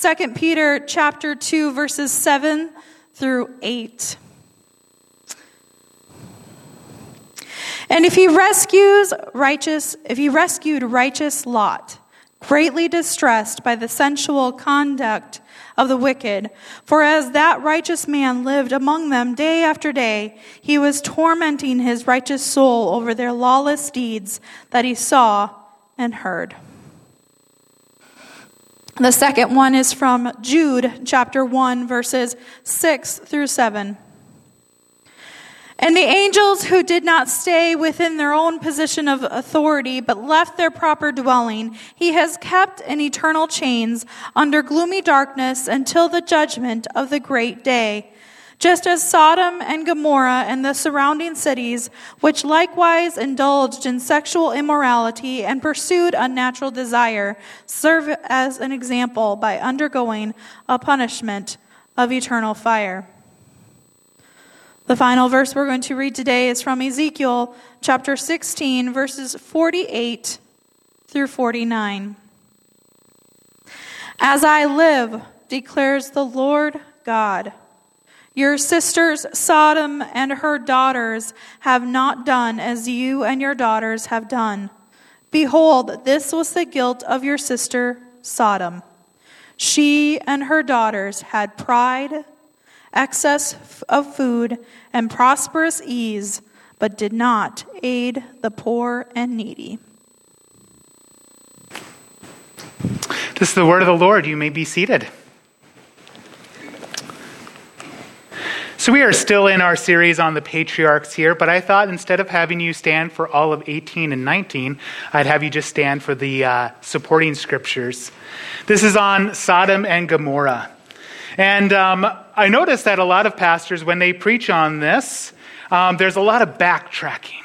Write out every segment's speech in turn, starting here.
2 Peter chapter 2 verses 7 through 8. And if he rescues righteous, if he rescued righteous Lot, greatly distressed by the sensual conduct of the wicked, for as that righteous man lived among them day after day, he was tormenting his righteous soul over their lawless deeds that he saw and heard. The second one is from Jude chapter 1, verses 6 through 7. And the angels who did not stay within their own position of authority, but left their proper dwelling, he has kept in eternal chains under gloomy darkness until the judgment of the great day. Just as Sodom and Gomorrah and the surrounding cities, which likewise indulged in sexual immorality and pursued unnatural desire, serve as an example by undergoing a punishment of eternal fire. The final verse we're going to read today is from Ezekiel chapter 16, verses 48 through 49. As I live, declares the Lord God, your sisters Sodom and her daughters have not done as you and your daughters have done. Behold, this was the guilt of your sister Sodom. She and her daughters had pride excess of food, and prosperous ease, but did not aid the poor and needy. This is the word of the Lord. You may be seated. So, we are still in our series on the patriarchs here, but I thought instead of having you stand for all of 18 and 19, I'd have you just stand for the uh, supporting scriptures. This is on Sodom and Gomorrah. And um, I noticed that a lot of pastors, when they preach on this, um, there's a lot of backtracking.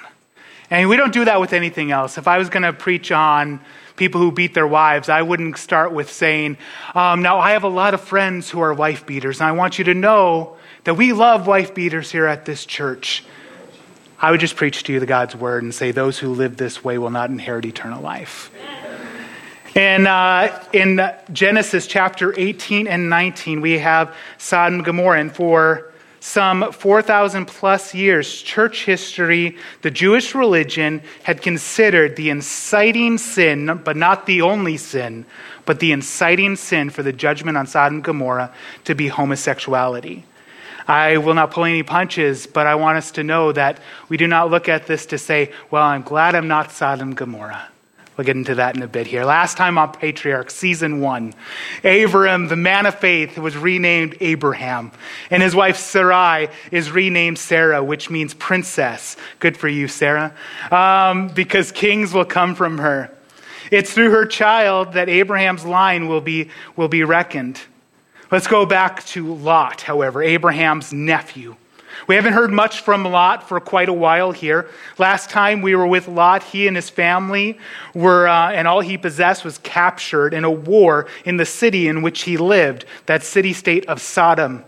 And we don't do that with anything else. If I was going to preach on people who beat their wives, I wouldn't start with saying, um, Now, I have a lot of friends who are wife beaters, and I want you to know that we love wife beaters here at this church. I would just preach to you the God's word and say, Those who live this way will not inherit eternal life. And uh, in Genesis chapter 18 and 19, we have Sodom and Gomorrah. And for some 4,000 plus years, church history, the Jewish religion had considered the inciting sin, but not the only sin, but the inciting sin for the judgment on Sodom and Gomorrah to be homosexuality. I will not pull any punches, but I want us to know that we do not look at this to say, well, I'm glad I'm not Sodom and Gomorrah. We'll get into that in a bit here. Last time on Patriarch, season one, Abram, the man of faith, was renamed Abraham. And his wife Sarai is renamed Sarah, which means princess. Good for you, Sarah. Um, because kings will come from her. It's through her child that Abraham's line will be, will be reckoned. Let's go back to Lot, however, Abraham's nephew. We haven't heard much from Lot for quite a while here. Last time we were with Lot, he and his family were, uh, and all he possessed was captured in a war in the city in which he lived, that city state of Sodom.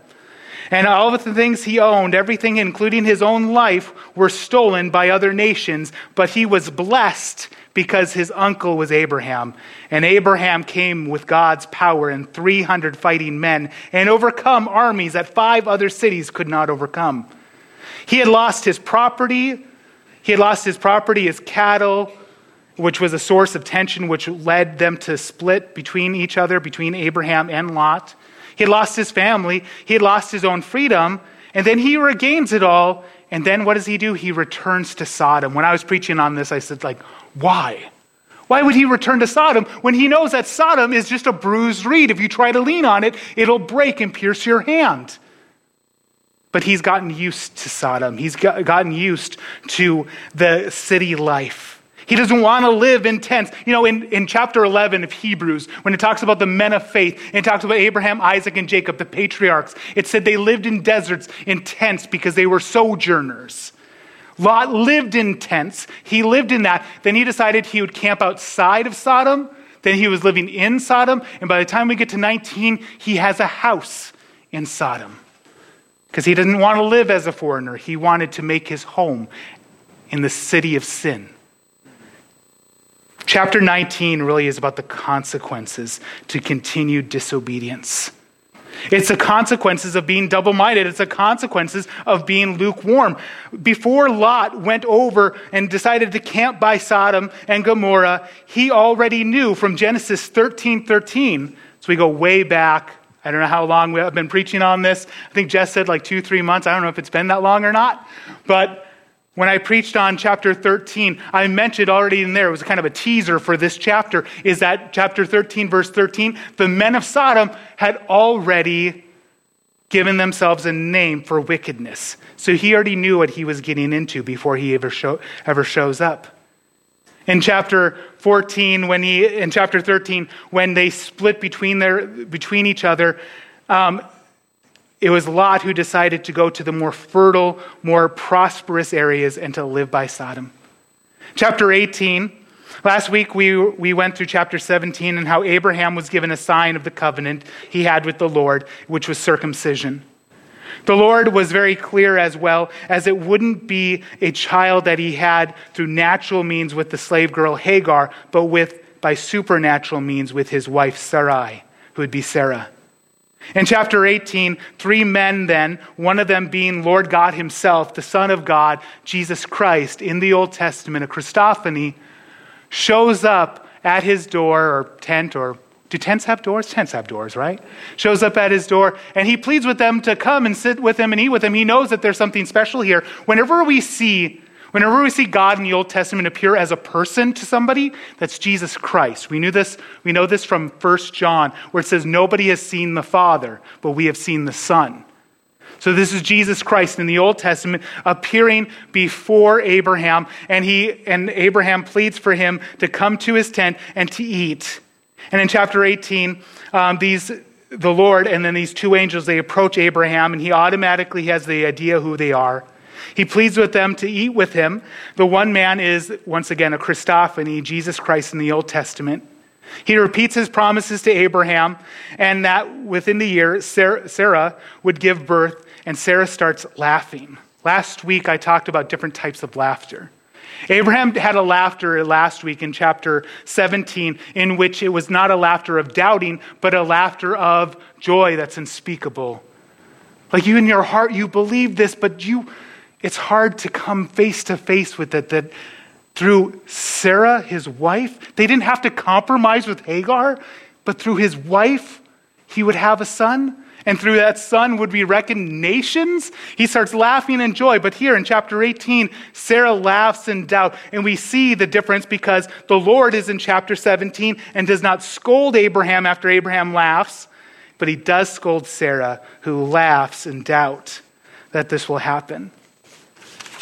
And all of the things he owned, everything including his own life, were stolen by other nations, but he was blessed because his uncle was Abraham. And Abraham came with God's power and 300 fighting men and overcome armies that five other cities could not overcome. He had lost his property. He had lost his property, his cattle, which was a source of tension, which led them to split between each other, between Abraham and Lot. He had lost his family. He had lost his own freedom. And then he regains it all. And then what does he do? He returns to Sodom. When I was preaching on this, I said, like, why? Why would he return to Sodom when he knows that Sodom is just a bruised reed? If you try to lean on it, it'll break and pierce your hand. But he's gotten used to Sodom. He's gotten used to the city life. He doesn't want to live in tents. You know, in, in chapter 11 of Hebrews, when it talks about the men of faith, and it talks about Abraham, Isaac, and Jacob, the patriarchs, it said they lived in deserts, in tents, because they were sojourners. Lot lived in tents. He lived in that. Then he decided he would camp outside of Sodom. Then he was living in Sodom. And by the time we get to 19, he has a house in Sodom. Because he didn't want to live as a foreigner. He wanted to make his home in the city of sin. Chapter 19 really is about the consequences to continued disobedience. It's the consequences of being double minded. It's the consequences of being lukewarm. Before Lot went over and decided to camp by Sodom and Gomorrah, he already knew from Genesis 13 13. So we go way back. I don't know how long I've been preaching on this. I think Jess said like two, three months. I don't know if it's been that long or not. But when I preached on chapter 13, I mentioned already in there, it was kind of a teaser for this chapter, is that chapter 13, verse 13, the men of Sodom had already given themselves a name for wickedness. So he already knew what he was getting into before he ever, show, ever shows up. In chapter 14, when he, in chapter 13, when they split between, their, between each other, um, it was Lot who decided to go to the more fertile, more prosperous areas and to live by Sodom. Chapter 18. Last week we, we went through chapter 17 and how Abraham was given a sign of the covenant he had with the Lord, which was circumcision. The Lord was very clear as well, as it wouldn't be a child that he had through natural means with the slave girl Hagar, but with by supernatural means with his wife Sarai, who would be Sarah. In chapter 18, three men then, one of them being Lord God Himself, the Son of God, Jesus Christ, in the Old Testament, a Christophany, shows up at his door or tent or do tents have doors? Tents have doors, right? Shows up at his door and he pleads with them to come and sit with him and eat with him. He knows that there's something special here. Whenever we see Whenever we see God in the Old Testament appear as a person to somebody, that's Jesus Christ. We knew this, we know this from 1 John, where it says, Nobody has seen the Father, but we have seen the Son. So this is Jesus Christ in the Old Testament appearing before Abraham, and he and Abraham pleads for him to come to his tent and to eat. And in chapter 18, um, these the Lord and then these two angels they approach Abraham, and he automatically has the idea who they are. He pleads with them to eat with him. The one man is, once again, a Christophany, Jesus Christ in the Old Testament. He repeats his promises to Abraham, and that within the year, Sarah would give birth, and Sarah starts laughing. Last week, I talked about different types of laughter. Abraham had a laughter last week in chapter 17, in which it was not a laughter of doubting, but a laughter of joy that's unspeakable. Like you in your heart, you believe this, but you it's hard to come face to face with it that through Sarah, his wife, they didn't have to compromise with Hagar, but through his wife, he would have a son. And through that son would be reckoned nations. He starts laughing in joy. But here in chapter 18, Sarah laughs in doubt. And we see the difference because the Lord is in chapter 17 and does not scold Abraham after Abraham laughs, but he does scold Sarah, who laughs in doubt that this will happen.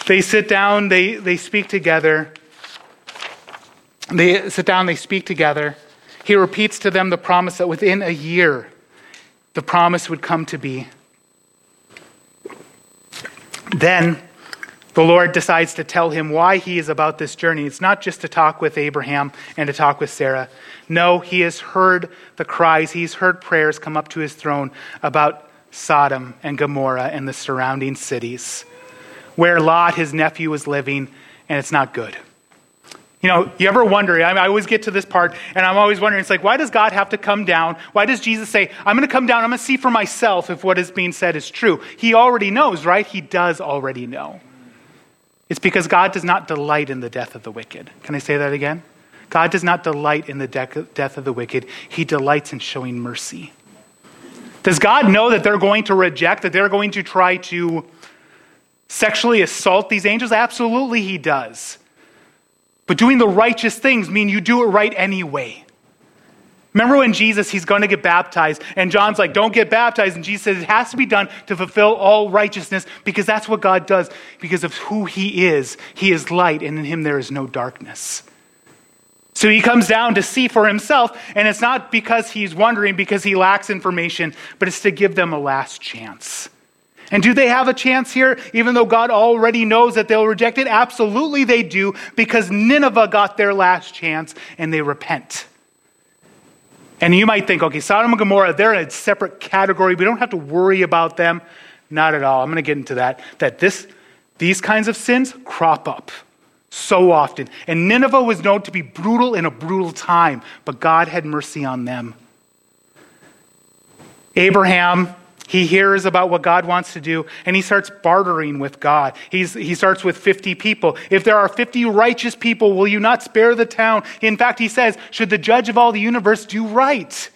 They sit down, they, they speak together. They sit down, they speak together. He repeats to them the promise that within a year, the promise would come to be. Then the Lord decides to tell him why he is about this journey. It's not just to talk with Abraham and to talk with Sarah. No, he has heard the cries, he's heard prayers come up to his throne about Sodom and Gomorrah and the surrounding cities where Lot, his nephew, was living, and it's not good. You know, you ever wonder? I, always get to this part, and I'm always wondering, it's like, why does God have to come down? Why does Jesus say, I'm going to come down, I'm going to see for myself if what is being said is true? He already knows, right? He does already know. It's because God does not delight in the death of the wicked. Can I say that again? God does not delight in the de- death of the wicked, He delights in showing mercy. Does God know that they're going to reject, that they're going to try to sexually assault these angels? Absolutely, he does. But doing the righteous things mean you do it right anyway. Remember when Jesus, he's going to get baptized, and John's like, don't get baptized. And Jesus says it has to be done to fulfill all righteousness because that's what God does. Because of who he is, he is light, and in him there is no darkness. So he comes down to see for himself, and it's not because he's wondering, because he lacks information, but it's to give them a last chance. And do they have a chance here, even though God already knows that they'll reject it? Absolutely they do, because Nineveh got their last chance and they repent. And you might think, okay, Sodom and Gomorrah, they're in a separate category. We don't have to worry about them. Not at all. I'm going to get into that. That this, these kinds of sins crop up. So often. And Nineveh was known to be brutal in a brutal time, but God had mercy on them. Abraham he hears about what God wants to do and he starts bartering with God. He's, he starts with 50 people. If there are 50 righteous people, will you not spare the town? In fact, he says, Should the judge of all the universe do right?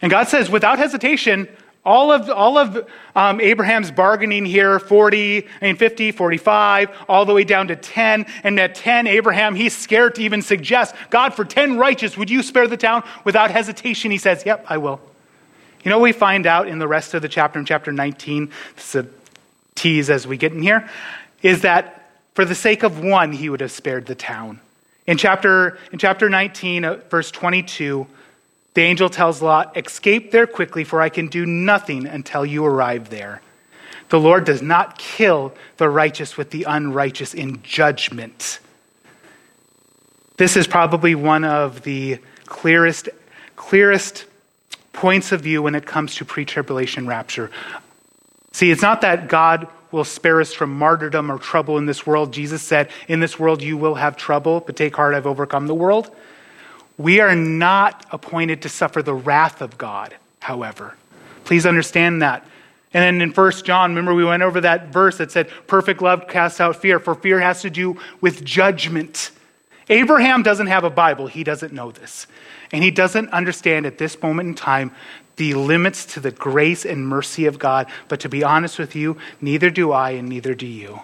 And God says, without hesitation, all of, all of um, Abraham's bargaining here 40, I mean 50, 45, all the way down to 10. And at 10, Abraham, he's scared to even suggest, God, for 10 righteous, would you spare the town? Without hesitation, he says, Yep, I will. You know, we find out in the rest of the chapter, in chapter 19, this is a tease as we get in here, is that for the sake of one, he would have spared the town. In chapter, in chapter 19, uh, verse 22, the angel tells Lot, Escape there quickly, for I can do nothing until you arrive there. The Lord does not kill the righteous with the unrighteous in judgment. This is probably one of the clearest, clearest points of view when it comes to pre tribulation rapture. See, it's not that God will spare us from martyrdom or trouble in this world. Jesus said, In this world you will have trouble, but take heart, I've overcome the world. We are not appointed to suffer the wrath of God, however. Please understand that. And then in 1 John, remember we went over that verse that said, Perfect love casts out fear, for fear has to do with judgment. Abraham doesn't have a Bible, he doesn't know this. And he doesn't understand at this moment in time the limits to the grace and mercy of God. But to be honest with you, neither do I and neither do you.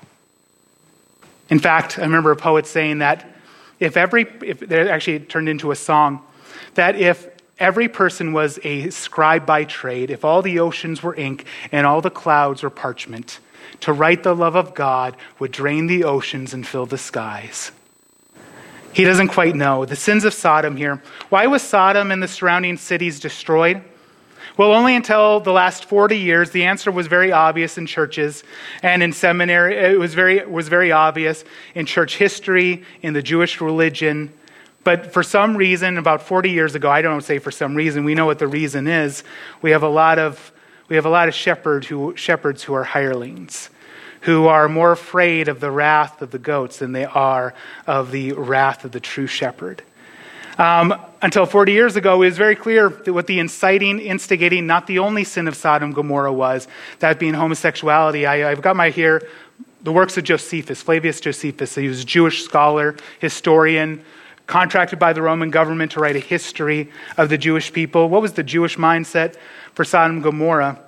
In fact, I remember a poet saying that if every, if actually turned into a song, that if every person was a scribe by trade, if all the oceans were ink and all the clouds were parchment, to write the love of God would drain the oceans and fill the skies. He doesn't quite know. The sins of Sodom here. Why was Sodom and the surrounding cities destroyed? Well, only until the last 40 years, the answer was very obvious in churches and in seminary. It was very, was very obvious in church history, in the Jewish religion. But for some reason, about 40 years ago, I don't say for some reason, we know what the reason is. We have a lot of, we have a lot of shepherd who, shepherds who are hirelings who are more afraid of the wrath of the goats than they are of the wrath of the true shepherd. Um, until 40 years ago, it was very clear that what the inciting, instigating, not the only sin of Sodom and Gomorrah was, that being homosexuality. I, have got my here, the works of Josephus, Flavius Josephus. He was a Jewish scholar, historian, contracted by the Roman government to write a history of the Jewish people. What was the Jewish mindset for Sodom and Gomorrah?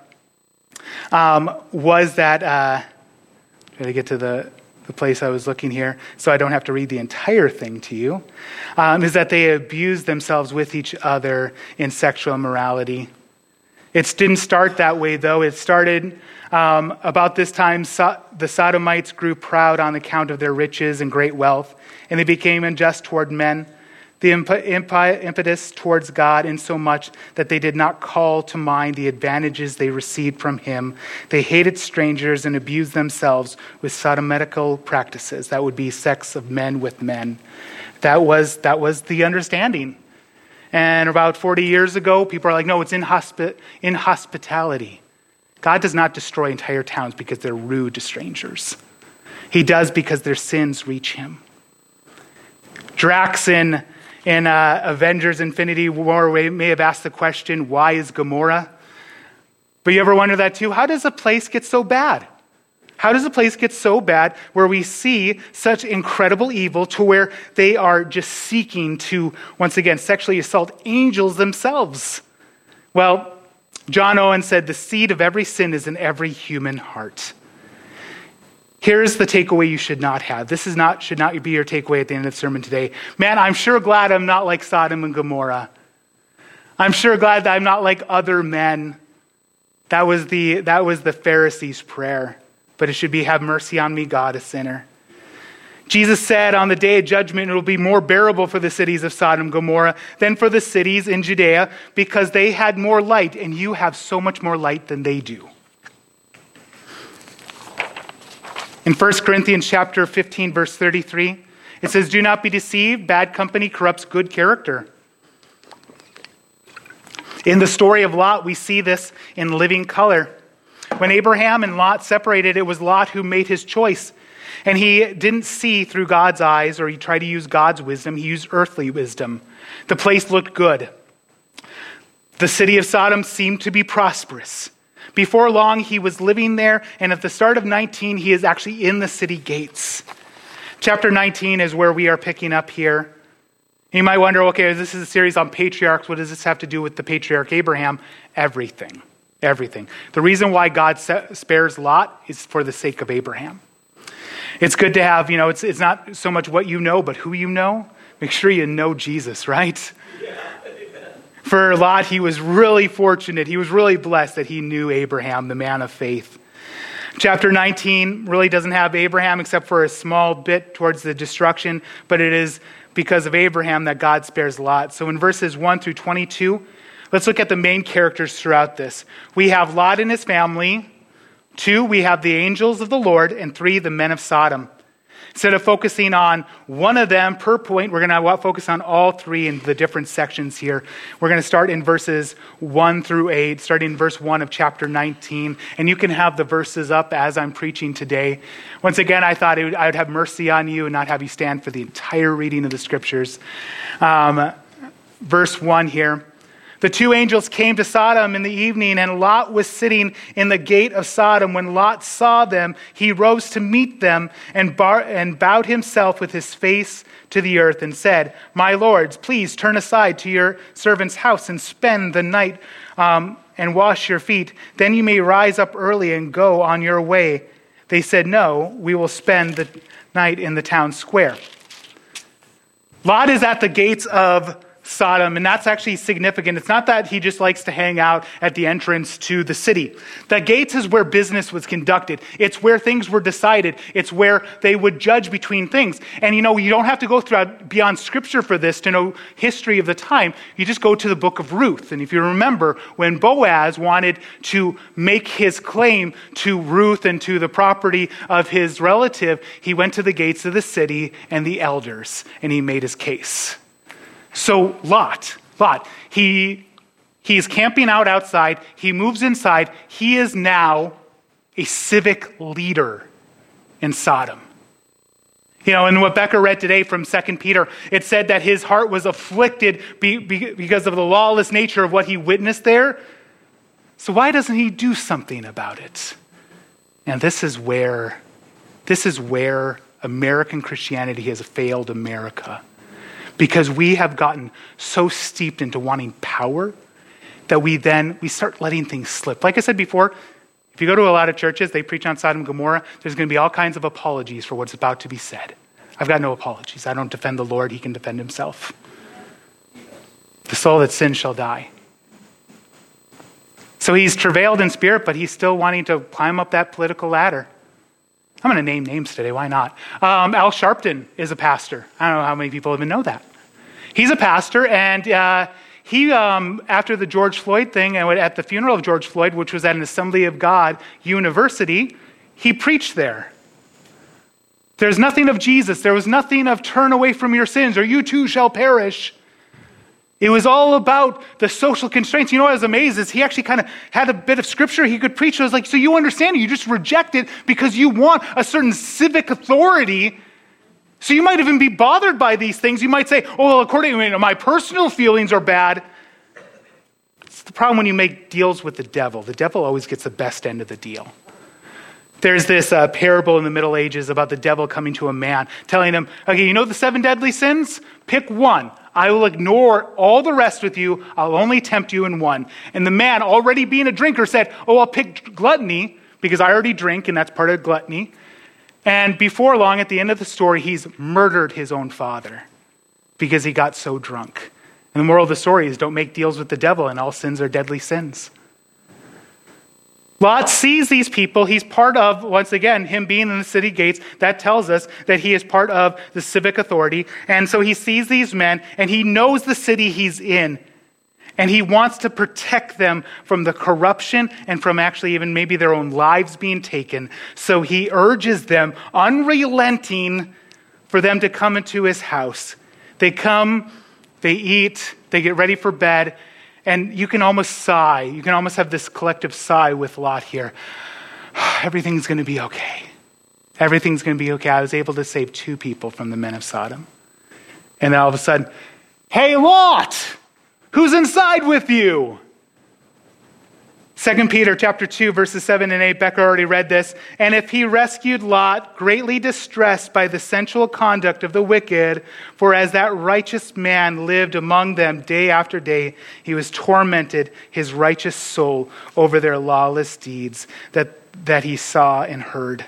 Um, was that. Uh, to get to the, the place I was looking here, so I don't have to read the entire thing to you, um, is that they abused themselves with each other in sexual immorality. It didn't start that way, though. It started um, about this time, so- the Sodomites grew proud on account of their riches and great wealth, and they became unjust toward men the impetus towards God in so much that they did not call to mind the advantages they received from Him. They hated strangers and abused themselves with sodomitical practices. That would be sex of men with men. That was, that was the understanding. And about 40 years ago, people are like, no, it's inhospi- inhospitality. God does not destroy entire towns because they're rude to strangers. He does because their sins reach him. Drax in uh, Avengers Infinity War, we may have asked the question, why is Gamora? But you ever wonder that too? How does a place get so bad? How does a place get so bad where we see such incredible evil to where they are just seeking to, once again, sexually assault angels themselves? Well, John Owen said, The seed of every sin is in every human heart. Here's the takeaway you should not have. This is not, should not be your takeaway at the end of the sermon today. Man, I'm sure glad I'm not like Sodom and Gomorrah. I'm sure glad that I'm not like other men. That was the, that was the Pharisees' prayer. But it should be, Have mercy on me, God, a sinner. Jesus said on the day of judgment, it will be more bearable for the cities of Sodom and Gomorrah than for the cities in Judea because they had more light, and you have so much more light than they do. In 1 Corinthians chapter 15 verse 33, it says, "Do not be deceived, bad company corrupts good character." In the story of Lot, we see this in living color. When Abraham and Lot separated, it was Lot who made his choice. And he didn't see through God's eyes or he tried to use God's wisdom. He used earthly wisdom. The place looked good. The city of Sodom seemed to be prosperous. Before long, he was living there, and at the start of 19, he is actually in the city gates. Chapter 19 is where we are picking up here. You might wonder okay, this is a series on patriarchs. What does this have to do with the patriarch Abraham? Everything. Everything. The reason why God spares Lot is for the sake of Abraham. It's good to have, you know, it's, it's not so much what you know, but who you know. Make sure you know Jesus, right? Yeah. For Lot, he was really fortunate. He was really blessed that he knew Abraham, the man of faith. Chapter 19 really doesn't have Abraham except for a small bit towards the destruction, but it is because of Abraham that God spares Lot. So in verses 1 through 22, let's look at the main characters throughout this. We have Lot and his family. Two, we have the angels of the Lord. And three, the men of Sodom. Instead of focusing on one of them per point, we're going to focus on all three in the different sections here. We're going to start in verses 1 through 8, starting in verse 1 of chapter 19. And you can have the verses up as I'm preaching today. Once again, I thought would, I would have mercy on you and not have you stand for the entire reading of the scriptures. Um, verse 1 here. The two angels came to Sodom in the evening, and Lot was sitting in the gate of Sodom. When Lot saw them, he rose to meet them and, bar- and bowed himself with his face to the earth and said, My lords, please turn aside to your servant's house and spend the night um, and wash your feet. Then you may rise up early and go on your way. They said, No, we will spend the night in the town square. Lot is at the gates of Sodom, and that's actually significant. It's not that he just likes to hang out at the entrance to the city. The gates is where business was conducted. It's where things were decided. It's where they would judge between things. And you know, you don't have to go throughout beyond scripture for this to know history of the time. You just go to the book of Ruth. And if you remember, when Boaz wanted to make his claim to Ruth and to the property of his relative, he went to the gates of the city and the elders, and he made his case. So Lot, Lot, he he's camping out outside, he moves inside, he is now a civic leader in Sodom. You know, and what Becca read today from 2 Peter, it said that his heart was afflicted because of the lawless nature of what he witnessed there. So why doesn't he do something about it? And this is where this is where American Christianity has failed America because we have gotten so steeped into wanting power that we then we start letting things slip. Like I said before, if you go to a lot of churches, they preach on Sodom and Gomorrah, there's going to be all kinds of apologies for what's about to be said. I've got no apologies. I don't defend the Lord, he can defend himself. The soul that sins shall die. So he's travailed in spirit, but he's still wanting to climb up that political ladder. I'm going to name names today. Why not? Um, Al Sharpton is a pastor. I don't know how many people even know that. He's a pastor, and uh, he, um, after the George Floyd thing, and at the funeral of George Floyd, which was at an Assembly of God university, he preached there. There's nothing of Jesus. There was nothing of turn away from your sins, or you too shall perish. It was all about the social constraints. You know what I was amazed is he actually kind of had a bit of scripture he could preach. I was like, so you understand, it. you just reject it because you want a certain civic authority. So you might even be bothered by these things. You might say, oh, well, according to me, my personal feelings are bad. It's the problem when you make deals with the devil. The devil always gets the best end of the deal. There's this uh, parable in the Middle Ages about the devil coming to a man, telling him, okay, you know the seven deadly sins? Pick one. I will ignore all the rest with you. I'll only tempt you in one. And the man, already being a drinker, said, Oh, I'll pick gluttony because I already drink, and that's part of gluttony. And before long, at the end of the story, he's murdered his own father because he got so drunk. And the moral of the story is don't make deals with the devil, and all sins are deadly sins. Lot sees these people. He's part of, once again, him being in the city gates. That tells us that he is part of the civic authority. And so he sees these men and he knows the city he's in. And he wants to protect them from the corruption and from actually even maybe their own lives being taken. So he urges them, unrelenting, for them to come into his house. They come, they eat, they get ready for bed, and you can almost sigh. You can almost have this collective sigh with Lot here. Everything's going to be okay. Everything's going to be okay. I was able to save two people from the men of Sodom. And then all of a sudden, hey, Lot, who's inside with you? 2 Peter chapter 2 verses 7 and 8 Becca already read this. And if he rescued Lot greatly distressed by the sensual conduct of the wicked for as that righteous man lived among them day after day he was tormented his righteous soul over their lawless deeds that that he saw and heard.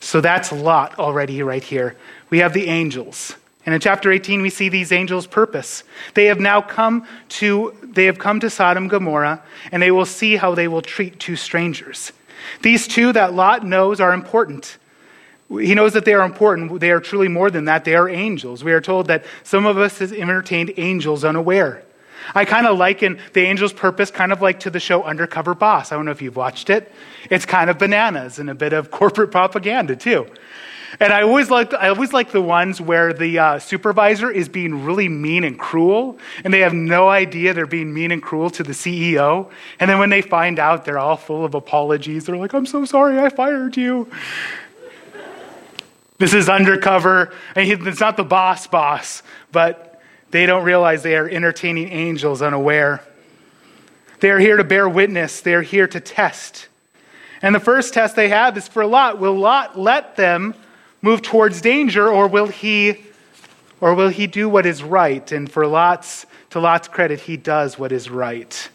So that's Lot already right here. We have the angels and in chapter 18, we see these angels' purpose. They have now come to, they have come to Sodom and Gomorrah, and they will see how they will treat two strangers. These two that Lot knows are important. He knows that they are important. They are truly more than that. They are angels. We are told that some of us has entertained angels unaware. I kind of liken the angel's purpose kind of like to the show Undercover Boss. I don't know if you've watched it. It's kind of bananas and a bit of corporate propaganda, too. And I always like I always like the ones where the uh, supervisor is being really mean and cruel, and they have no idea they're being mean and cruel to the CEO. And then when they find out, they're all full of apologies. They're like, "I'm so sorry, I fired you." this is undercover, and it's not the boss boss, but they don't realize they are entertaining angels unaware. They are here to bear witness. They are here to test. And the first test they have is for Lot. Will Lot let them move towards danger, or will he, or will he do what is right? And for Lot's, to Lot's credit, he does what is right.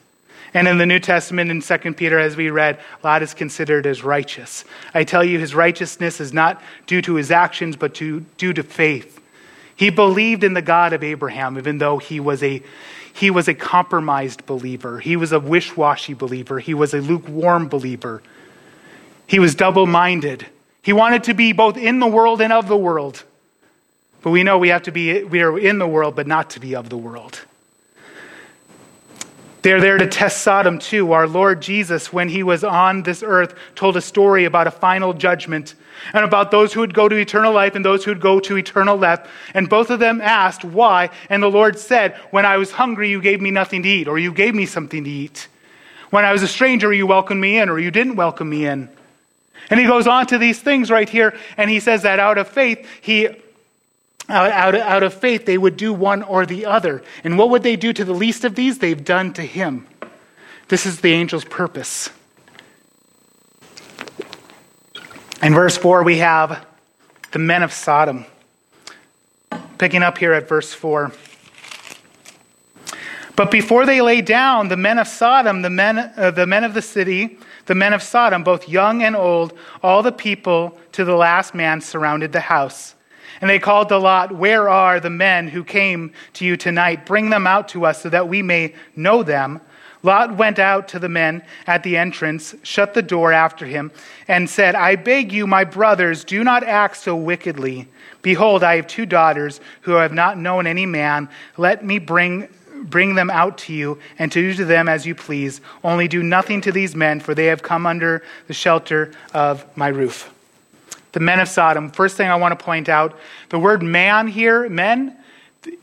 And in the New Testament, in 2 Peter, as we read, Lot is considered as righteous. I tell you, his righteousness is not due to his actions, but to, due to faith. He believed in the God of Abraham, even though he was a, he was a compromised believer. He was a wish washy believer. He was a lukewarm believer. He was double minded. He wanted to be both in the world and of the world. But we know we have to be we are in the world but not to be of the world. They're there to test Sodom too. Our Lord Jesus, when he was on this earth, told a story about a final judgment and about those who would go to eternal life and those who would go to eternal death. And both of them asked, Why? And the Lord said, When I was hungry, you gave me nothing to eat, or you gave me something to eat. When I was a stranger, you welcomed me in, or you didn't welcome me in. And he goes on to these things right here, and he says that out of faith, he out, out of faith, they would do one or the other. And what would they do to the least of these? They've done to him. This is the angel's purpose. In verse 4, we have the men of Sodom. Picking up here at verse 4. But before they lay down, the men of Sodom, the men, uh, the men of the city, the men of Sodom, both young and old, all the people to the last man surrounded the house. And they called to Lot, Where are the men who came to you tonight? Bring them out to us so that we may know them. Lot went out to the men at the entrance, shut the door after him, and said, I beg you, my brothers, do not act so wickedly. Behold, I have two daughters who have not known any man. Let me bring bring them out to you, and to do to them as you please. Only do nothing to these men, for they have come under the shelter of my roof. The men of Sodom. First thing I want to point out the word man here, men,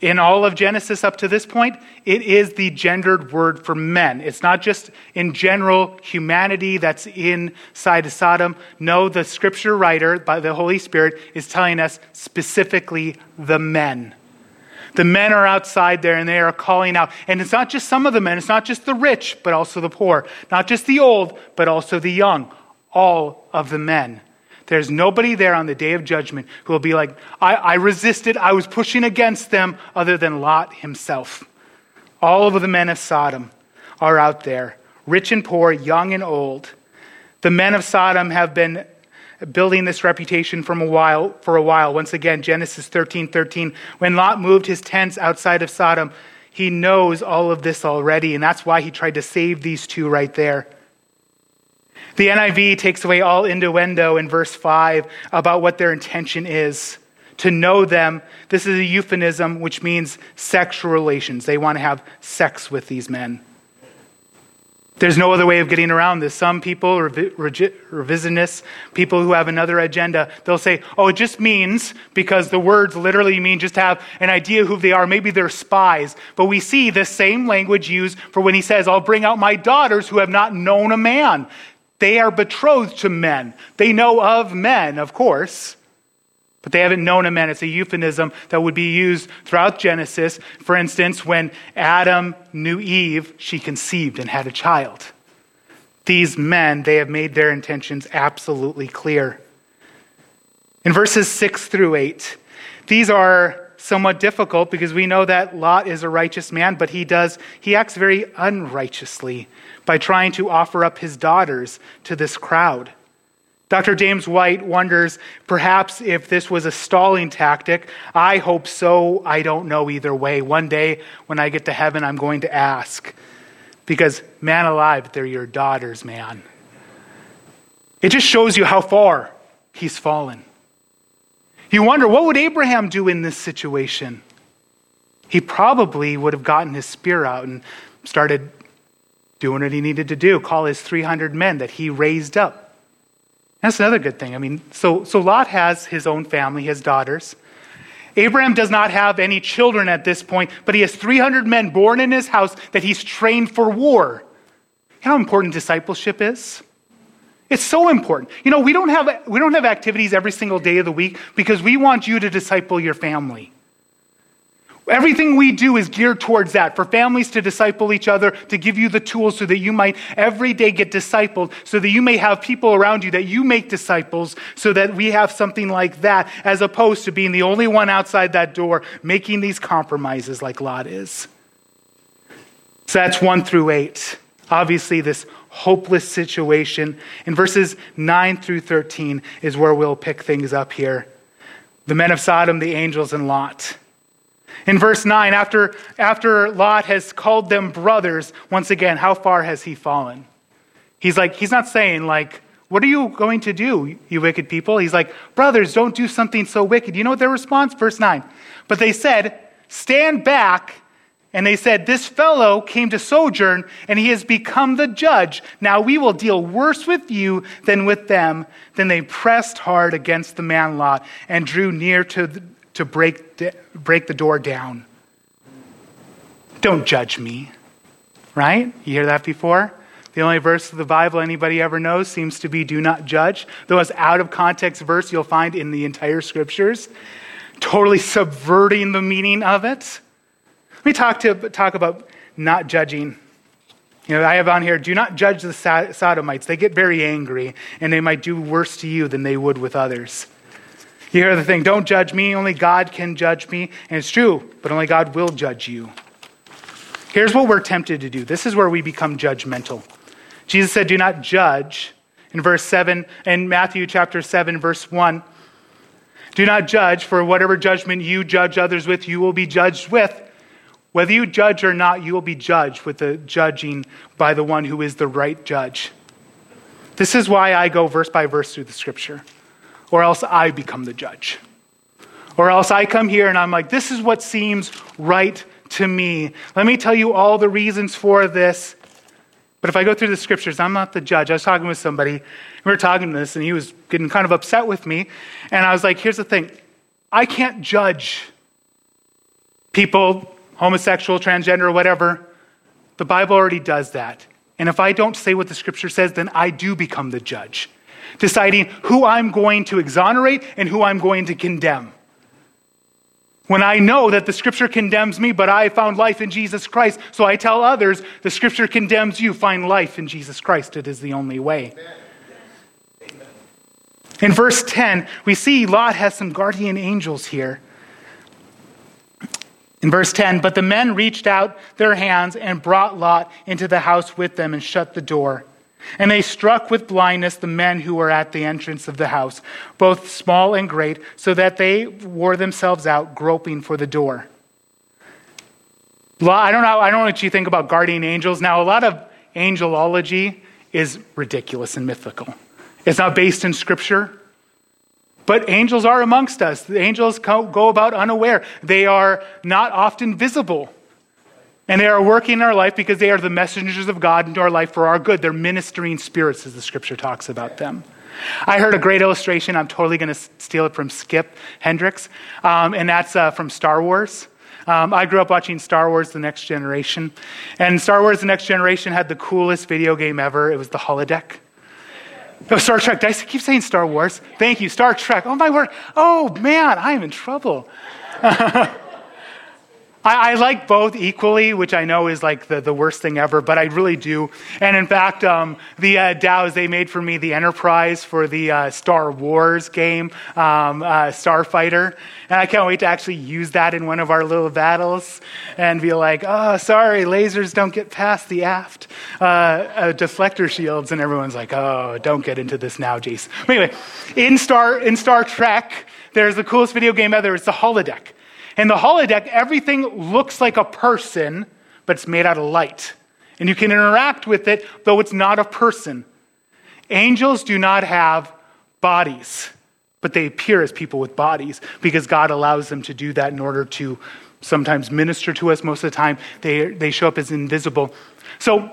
in all of Genesis up to this point, it is the gendered word for men. It's not just in general humanity that's inside of Sodom. No, the scripture writer, by the Holy Spirit, is telling us specifically the men. The men are outside there and they are calling out. And it's not just some of the men, it's not just the rich, but also the poor. Not just the old, but also the young. All of the men. There's nobody there on the day of judgment who will be like, I, I resisted, I was pushing against them, other than Lot himself. All of the men of Sodom are out there, rich and poor, young and old. The men of Sodom have been building this reputation from a while, for a while. Once again, Genesis 13 13. When Lot moved his tents outside of Sodom, he knows all of this already, and that's why he tried to save these two right there. The NIV takes away all innuendo in verse 5 about what their intention is. To know them, this is a euphemism which means sexual relations. They want to have sex with these men. There's no other way of getting around this. Some people, revisionists, people who have another agenda, they'll say, oh, it just means, because the words literally mean just have an idea who they are. Maybe they're spies. But we see the same language used for when he says, I'll bring out my daughters who have not known a man. They are betrothed to men. They know of men, of course, but they haven't known a man. It's a euphemism that would be used throughout Genesis. For instance, when Adam knew Eve, she conceived and had a child. These men, they have made their intentions absolutely clear. In verses 6 through 8, these are somewhat difficult because we know that Lot is a righteous man, but he does he acts very unrighteously by trying to offer up his daughters to this crowd. Dr. James White wonders perhaps if this was a stalling tactic. I hope so. I don't know either way. One day when I get to heaven, I'm going to ask. Because, man alive, they're your daughters, man. It just shows you how far he's fallen. You wonder, what would Abraham do in this situation? He probably would have gotten his spear out and started doing what he needed to do, call his 300 men that he raised up. That's another good thing. I mean, so, so Lot has his own family, his daughters. Abraham does not have any children at this point, but he has 300 men born in his house that he's trained for war. How important discipleship is? It's so important. You know, we don't have we don't have activities every single day of the week because we want you to disciple your family. Everything we do is geared towards that, for families to disciple each other, to give you the tools so that you might every day get discipled, so that you may have people around you that you make disciples, so that we have something like that, as opposed to being the only one outside that door making these compromises like Lot is. So that's one through eight. Obviously, this hopeless situation. In verses 9 through 13 is where we'll pick things up here. The men of Sodom, the angels, and Lot. In verse 9, after, after Lot has called them brothers, once again, how far has he fallen? He's like, he's not saying, like, what are you going to do, you wicked people? He's like, brothers, don't do something so wicked. You know what their response? Verse 9. But they said, stand back and they said, This fellow came to sojourn, and he has become the judge. Now we will deal worse with you than with them. Then they pressed hard against the man Lot and drew near to, to break, break the door down. Don't judge me. Right? You hear that before? The only verse of the Bible anybody ever knows seems to be do not judge. The most out of context verse you'll find in the entire scriptures, totally subverting the meaning of it. Let me talk, to, talk about not judging. You know, I have on here, do not judge the Sodomites. They get very angry, and they might do worse to you than they would with others. You hear the thing, don't judge me, only God can judge me. And it's true, but only God will judge you. Here's what we're tempted to do. This is where we become judgmental. Jesus said, do not judge. In verse 7, in Matthew chapter 7, verse 1, do not judge, for whatever judgment you judge others with, you will be judged with. Whether you judge or not, you will be judged with the judging by the one who is the right judge. This is why I go verse by verse through the scripture, or else I become the judge. Or else I come here and I'm like, this is what seems right to me. Let me tell you all the reasons for this. But if I go through the scriptures, I'm not the judge. I was talking with somebody, we were talking to this, and he was getting kind of upset with me. And I was like, here's the thing I can't judge people homosexual, transgender, whatever. The Bible already does that. And if I don't say what the scripture says, then I do become the judge, deciding who I'm going to exonerate and who I'm going to condemn. When I know that the scripture condemns me, but I found life in Jesus Christ, so I tell others, the scripture condemns you, find life in Jesus Christ. It is the only way. Amen. In verse 10, we see Lot has some guardian angels here. In verse 10, but the men reached out their hands and brought Lot into the house with them and shut the door. And they struck with blindness the men who were at the entrance of the house, both small and great, so that they wore themselves out, groping for the door. I don't know, I don't know what you think about guardian angels. Now, a lot of angelology is ridiculous and mythical. It's not based in scripture. But angels are amongst us. The angels go about unaware. They are not often visible. And they are working in our life because they are the messengers of God into our life for our good. They're ministering spirits, as the scripture talks about them. I heard a great illustration. I'm totally going to steal it from Skip Hendricks, um, and that's uh, from Star Wars. Um, I grew up watching Star Wars The Next Generation. And Star Wars The Next Generation had the coolest video game ever. It was the holodeck. Oh, Star Trek. Did I keep saying Star Wars? Thank you, Star Trek. Oh, my word. Oh, man, I am in trouble. I, I, like both equally, which I know is like the, the worst thing ever, but I really do. And in fact, um, the uh, DAOs, they made for me the Enterprise for the uh, Star Wars game, um, uh, Starfighter. And I can't wait to actually use that in one of our little battles and be like, oh, sorry, lasers don't get past the aft uh, uh, deflector shields. And everyone's like, oh, don't get into this now, Jace. But anyway, in Star, in Star Trek, there's the coolest video game ever. It's the holodeck. In the holodeck, everything looks like a person, but it's made out of light. And you can interact with it, though it's not a person. Angels do not have bodies, but they appear as people with bodies because God allows them to do that in order to sometimes minister to us. Most of the time, they, they show up as invisible. So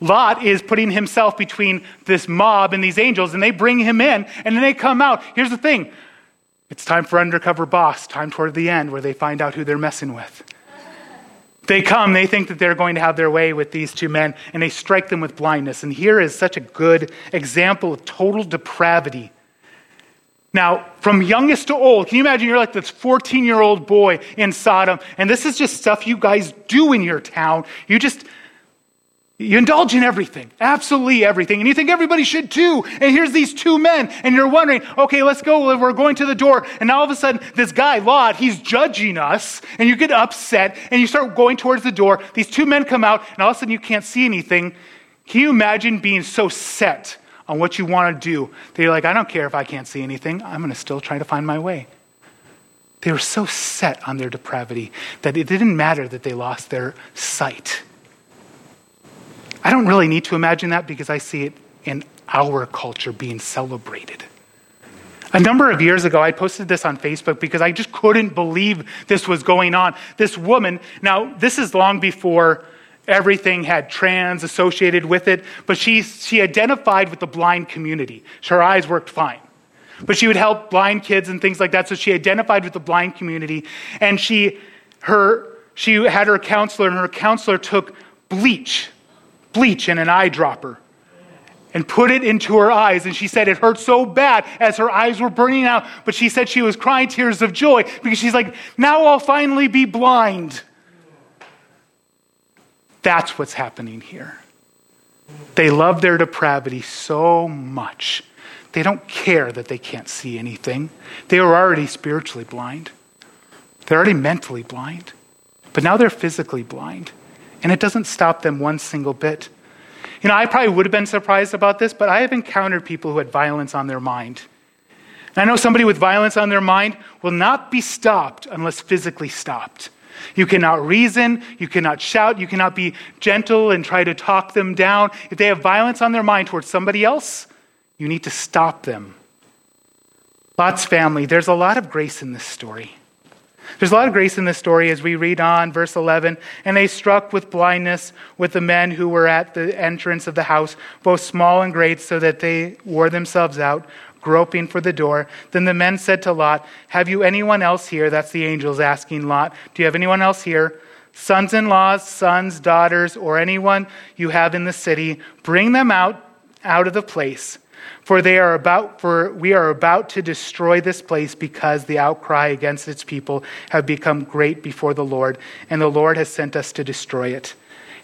Lot is putting himself between this mob and these angels, and they bring him in, and then they come out. Here's the thing it's time for undercover boss, time toward the end where they find out who they're messing with. They come, they think that they're going to have their way with these two men, and they strike them with blindness. And here is such a good example of total depravity. Now, from youngest to old, can you imagine you're like this 14 year old boy in Sodom, and this is just stuff you guys do in your town. You just you indulge in everything, absolutely everything. And you think everybody should too. And here's these two men, and you're wondering, okay, let's go. We're going to the door. And all of a sudden, this guy, Lot, he's judging us, and you get upset, and you start going towards the door. These two men come out, and all of a sudden, you can't see anything. Can you imagine being so set on what you want to do that you're like, I don't care if I can't see anything, I'm going to still try to find my way? They were so set on their depravity that it didn't matter that they lost their sight. I don't really need to imagine that because I see it in our culture being celebrated. A number of years ago, I posted this on Facebook because I just couldn't believe this was going on. This woman, now, this is long before everything had trans associated with it, but she, she identified with the blind community. Her eyes worked fine. But she would help blind kids and things like that, so she identified with the blind community. And she, her, she had her counselor, and her counselor took bleach bleach and an eyedropper and put it into her eyes. And she said it hurt so bad as her eyes were burning out. But she said she was crying tears of joy because she's like, now I'll finally be blind. That's what's happening here. They love their depravity so much. They don't care that they can't see anything. They are already spiritually blind. They're already mentally blind. But now they're physically blind. And it doesn't stop them one single bit. You know, I probably would have been surprised about this, but I have encountered people who had violence on their mind. And I know somebody with violence on their mind will not be stopped unless physically stopped. You cannot reason, you cannot shout, you cannot be gentle and try to talk them down. If they have violence on their mind towards somebody else, you need to stop them. Lot's family, there's a lot of grace in this story. There's a lot of grace in this story as we read on, verse 11. And they struck with blindness with the men who were at the entrance of the house, both small and great, so that they wore themselves out, groping for the door. Then the men said to Lot, Have you anyone else here? That's the angels asking Lot, Do you have anyone else here? Sons in laws, sons, daughters, or anyone you have in the city, bring them out out of the place for they are about for we are about to destroy this place because the outcry against its people have become great before the Lord, and the Lord has sent us to destroy it.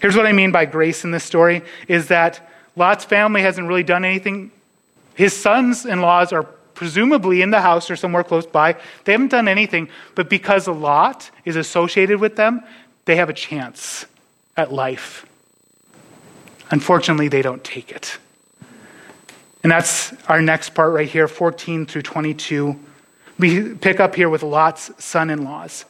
Here's what I mean by grace in this story is that Lot's family hasn't really done anything. His sons-in-laws are presumably in the house or somewhere close by. They haven't done anything, but because a Lot is associated with them, they have a chance at life. Unfortunately, they don't take it. And that's our next part right here, 14 through 22. We pick up here with Lot's son in laws.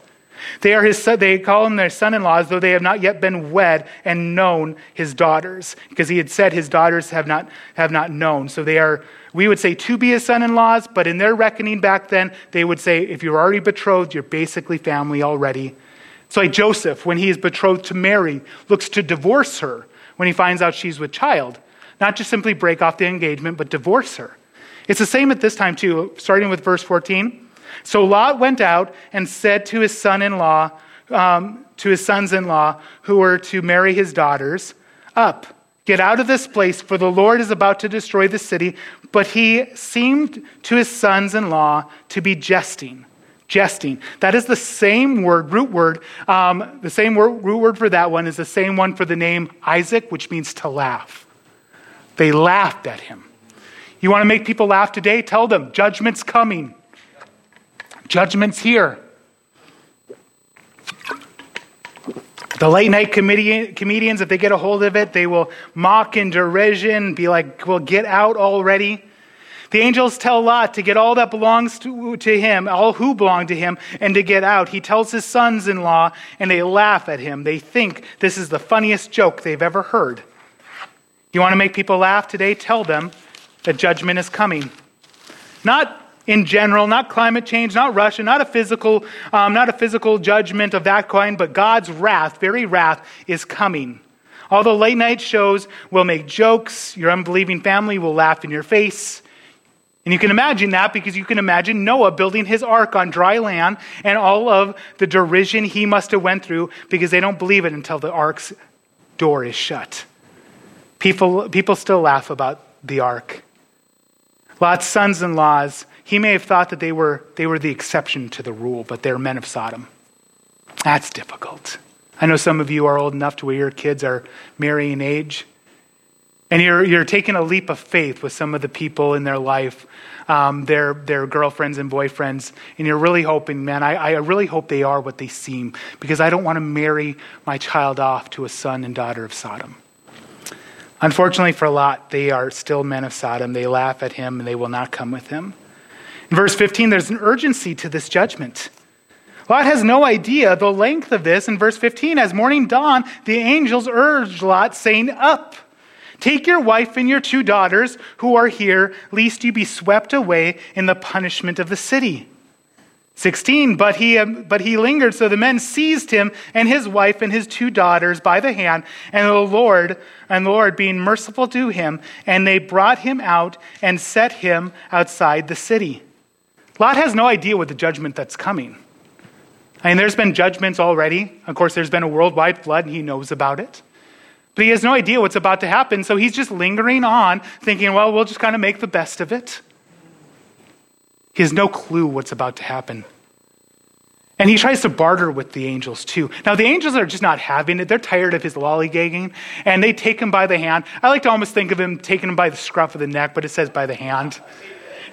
They, are his, they call him their son in laws, though they have not yet been wed and known his daughters, because he had said his daughters have not, have not known. So they are, we would say, to be his son in laws, but in their reckoning back then, they would say, if you're already betrothed, you're basically family already. So, like Joseph, when he is betrothed to Mary, looks to divorce her when he finds out she's with child. Not just simply break off the engagement, but divorce her. It's the same at this time, too, starting with verse 14. So Lot went out and said to his son in law, um, to his sons in law, who were to marry his daughters, Up, Get out of this place, for the Lord is about to destroy the city. But he seemed to his sons in law to be jesting. Jesting. That is the same word, root word. Um, the same word, root word for that one is the same one for the name Isaac, which means to laugh. They laughed at him. You want to make people laugh today? Tell them judgment's coming. Judgment's here. The late night comedian, comedians, if they get a hold of it, they will mock in derision, be like, well, get out already. The angels tell Lot to get all that belongs to, to him, all who belong to him, and to get out. He tells his sons in law, and they laugh at him. They think this is the funniest joke they've ever heard. You want to make people laugh today? Tell them that judgment is coming. Not in general, not climate change, not Russia, not a physical, um, not a physical judgment of that kind, but God's wrath, very wrath, is coming. All the late night shows will make jokes. Your unbelieving family will laugh in your face. And you can imagine that because you can imagine Noah building his ark on dry land and all of the derision he must have went through because they don't believe it until the ark's door is shut. People, people still laugh about the ark. Lot's sons in laws he may have thought that they were, they were the exception to the rule, but they're men of Sodom. That's difficult. I know some of you are old enough to where your kids are marrying age. And you're, you're taking a leap of faith with some of the people in their life, um, their, their girlfriends and boyfriends. And you're really hoping, man, I, I really hope they are what they seem because I don't want to marry my child off to a son and daughter of Sodom. Unfortunately for Lot, they are still men of Sodom. They laugh at him and they will not come with him. In verse 15, there's an urgency to this judgment. Lot has no idea the length of this. In verse 15, as morning dawned, the angels urged Lot, saying, Up, take your wife and your two daughters who are here, lest you be swept away in the punishment of the city. 16, but he, um, but he lingered, so the men seized him and his wife and his two daughters by the hand, and the Lord, and the Lord being merciful to him, and they brought him out and set him outside the city. Lot has no idea what the judgment that's coming. I mean, there's been judgments already. Of course, there's been a worldwide flood, and he knows about it. But he has no idea what's about to happen, so he's just lingering on, thinking, well, we'll just kind of make the best of it. He has no clue what's about to happen. And he tries to barter with the angels too. Now, the angels are just not having it. They're tired of his lollygagging, and they take him by the hand. I like to almost think of him taking him by the scruff of the neck, but it says by the hand.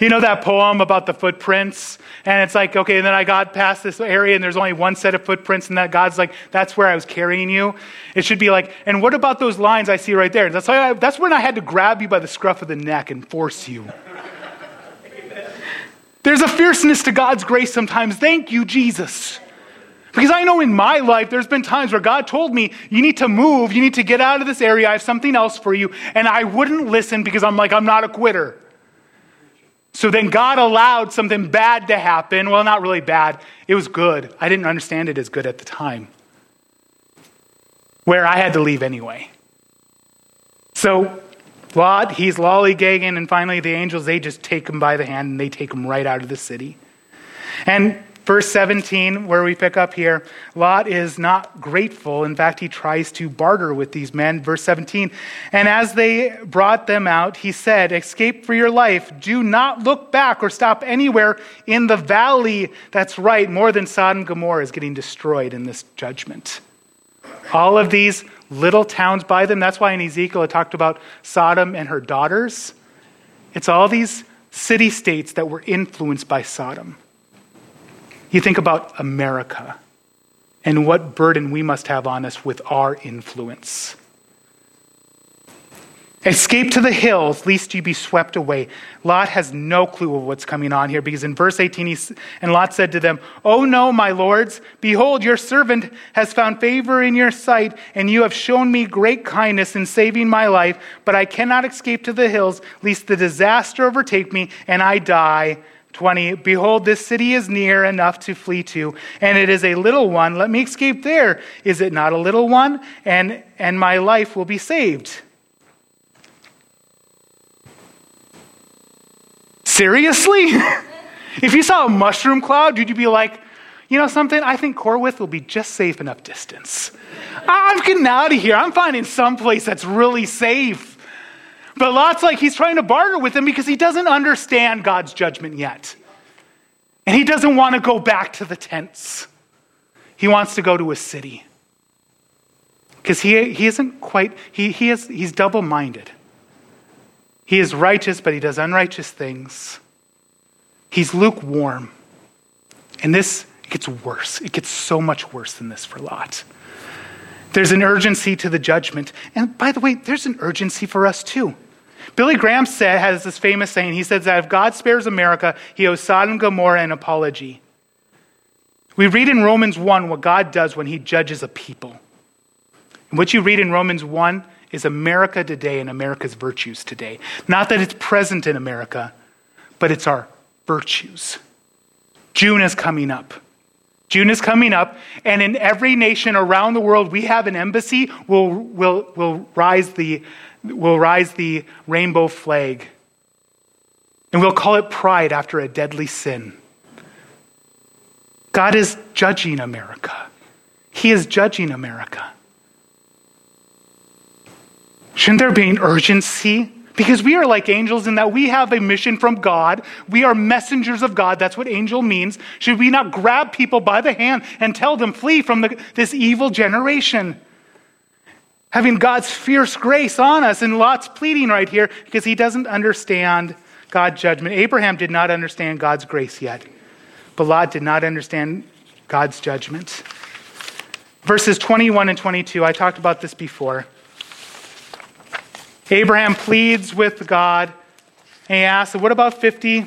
You know that poem about the footprints? And it's like, okay, and then I got past this area and there's only one set of footprints, and that God's like, that's where I was carrying you. It should be like, and what about those lines I see right there? That's, I, that's when I had to grab you by the scruff of the neck and force you. There's a fierceness to God's grace sometimes. Thank you, Jesus. Because I know in my life, there's been times where God told me, you need to move, you need to get out of this area, I have something else for you. And I wouldn't listen because I'm like, I'm not a quitter. So then God allowed something bad to happen. Well, not really bad. It was good. I didn't understand it as good at the time. Where I had to leave anyway. So Lot, he's lollygagging, and finally the angels, they just take him by the hand and they take him right out of the city. And Verse 17, where we pick up here, Lot is not grateful. In fact, he tries to barter with these men. Verse 17, and as they brought them out, he said, Escape for your life. Do not look back or stop anywhere in the valley. That's right, more than Sodom and Gomorrah is getting destroyed in this judgment. All of these little towns by them, that's why in Ezekiel it talked about Sodom and her daughters. It's all these city states that were influenced by Sodom. You think about America and what burden we must have on us with our influence. Escape to the hills, lest you be swept away. Lot has no clue of what's coming on here because in verse 18, he, and Lot said to them, Oh no, my lords, behold, your servant has found favor in your sight, and you have shown me great kindness in saving my life, but I cannot escape to the hills, lest the disaster overtake me and I die. 20 Behold, this city is near enough to flee to, and it is a little one. Let me escape there. Is it not a little one? And, and my life will be saved. Seriously? if you saw a mushroom cloud, would you be like, you know something? I think Corwith will be just safe enough distance. I'm getting out of here. I'm finding some place that's really safe. But Lot's like he's trying to barter with him because he doesn't understand God's judgment yet. And he doesn't want to go back to the tents. He wants to go to a city. Because he, he isn't quite, he, he is, he's double minded. He is righteous, but he does unrighteous things. He's lukewarm. And this gets worse. It gets so much worse than this for Lot. There's an urgency to the judgment. And by the way, there's an urgency for us too. Billy Graham said, has this famous saying. He says that if God spares America, he owes Sodom and Gomorrah an apology. We read in Romans 1 what God does when he judges a people. And what you read in Romans 1 is America today and America's virtues today. Not that it's present in America, but it's our virtues. June is coming up. June is coming up, and in every nation around the world, we have an embassy. Will will will rise the will rise the rainbow flag, and we'll call it pride after a deadly sin. God is judging America. He is judging America. Shouldn't there be an urgency? Because we are like angels in that we have a mission from God. We are messengers of God. That's what angel means. Should we not grab people by the hand and tell them, flee from the, this evil generation? Having God's fierce grace on us, and Lot's pleading right here because he doesn't understand God's judgment. Abraham did not understand God's grace yet, but Lot did not understand God's judgment. Verses 21 and 22, I talked about this before. Abraham pleads with God and he asks, What about 50?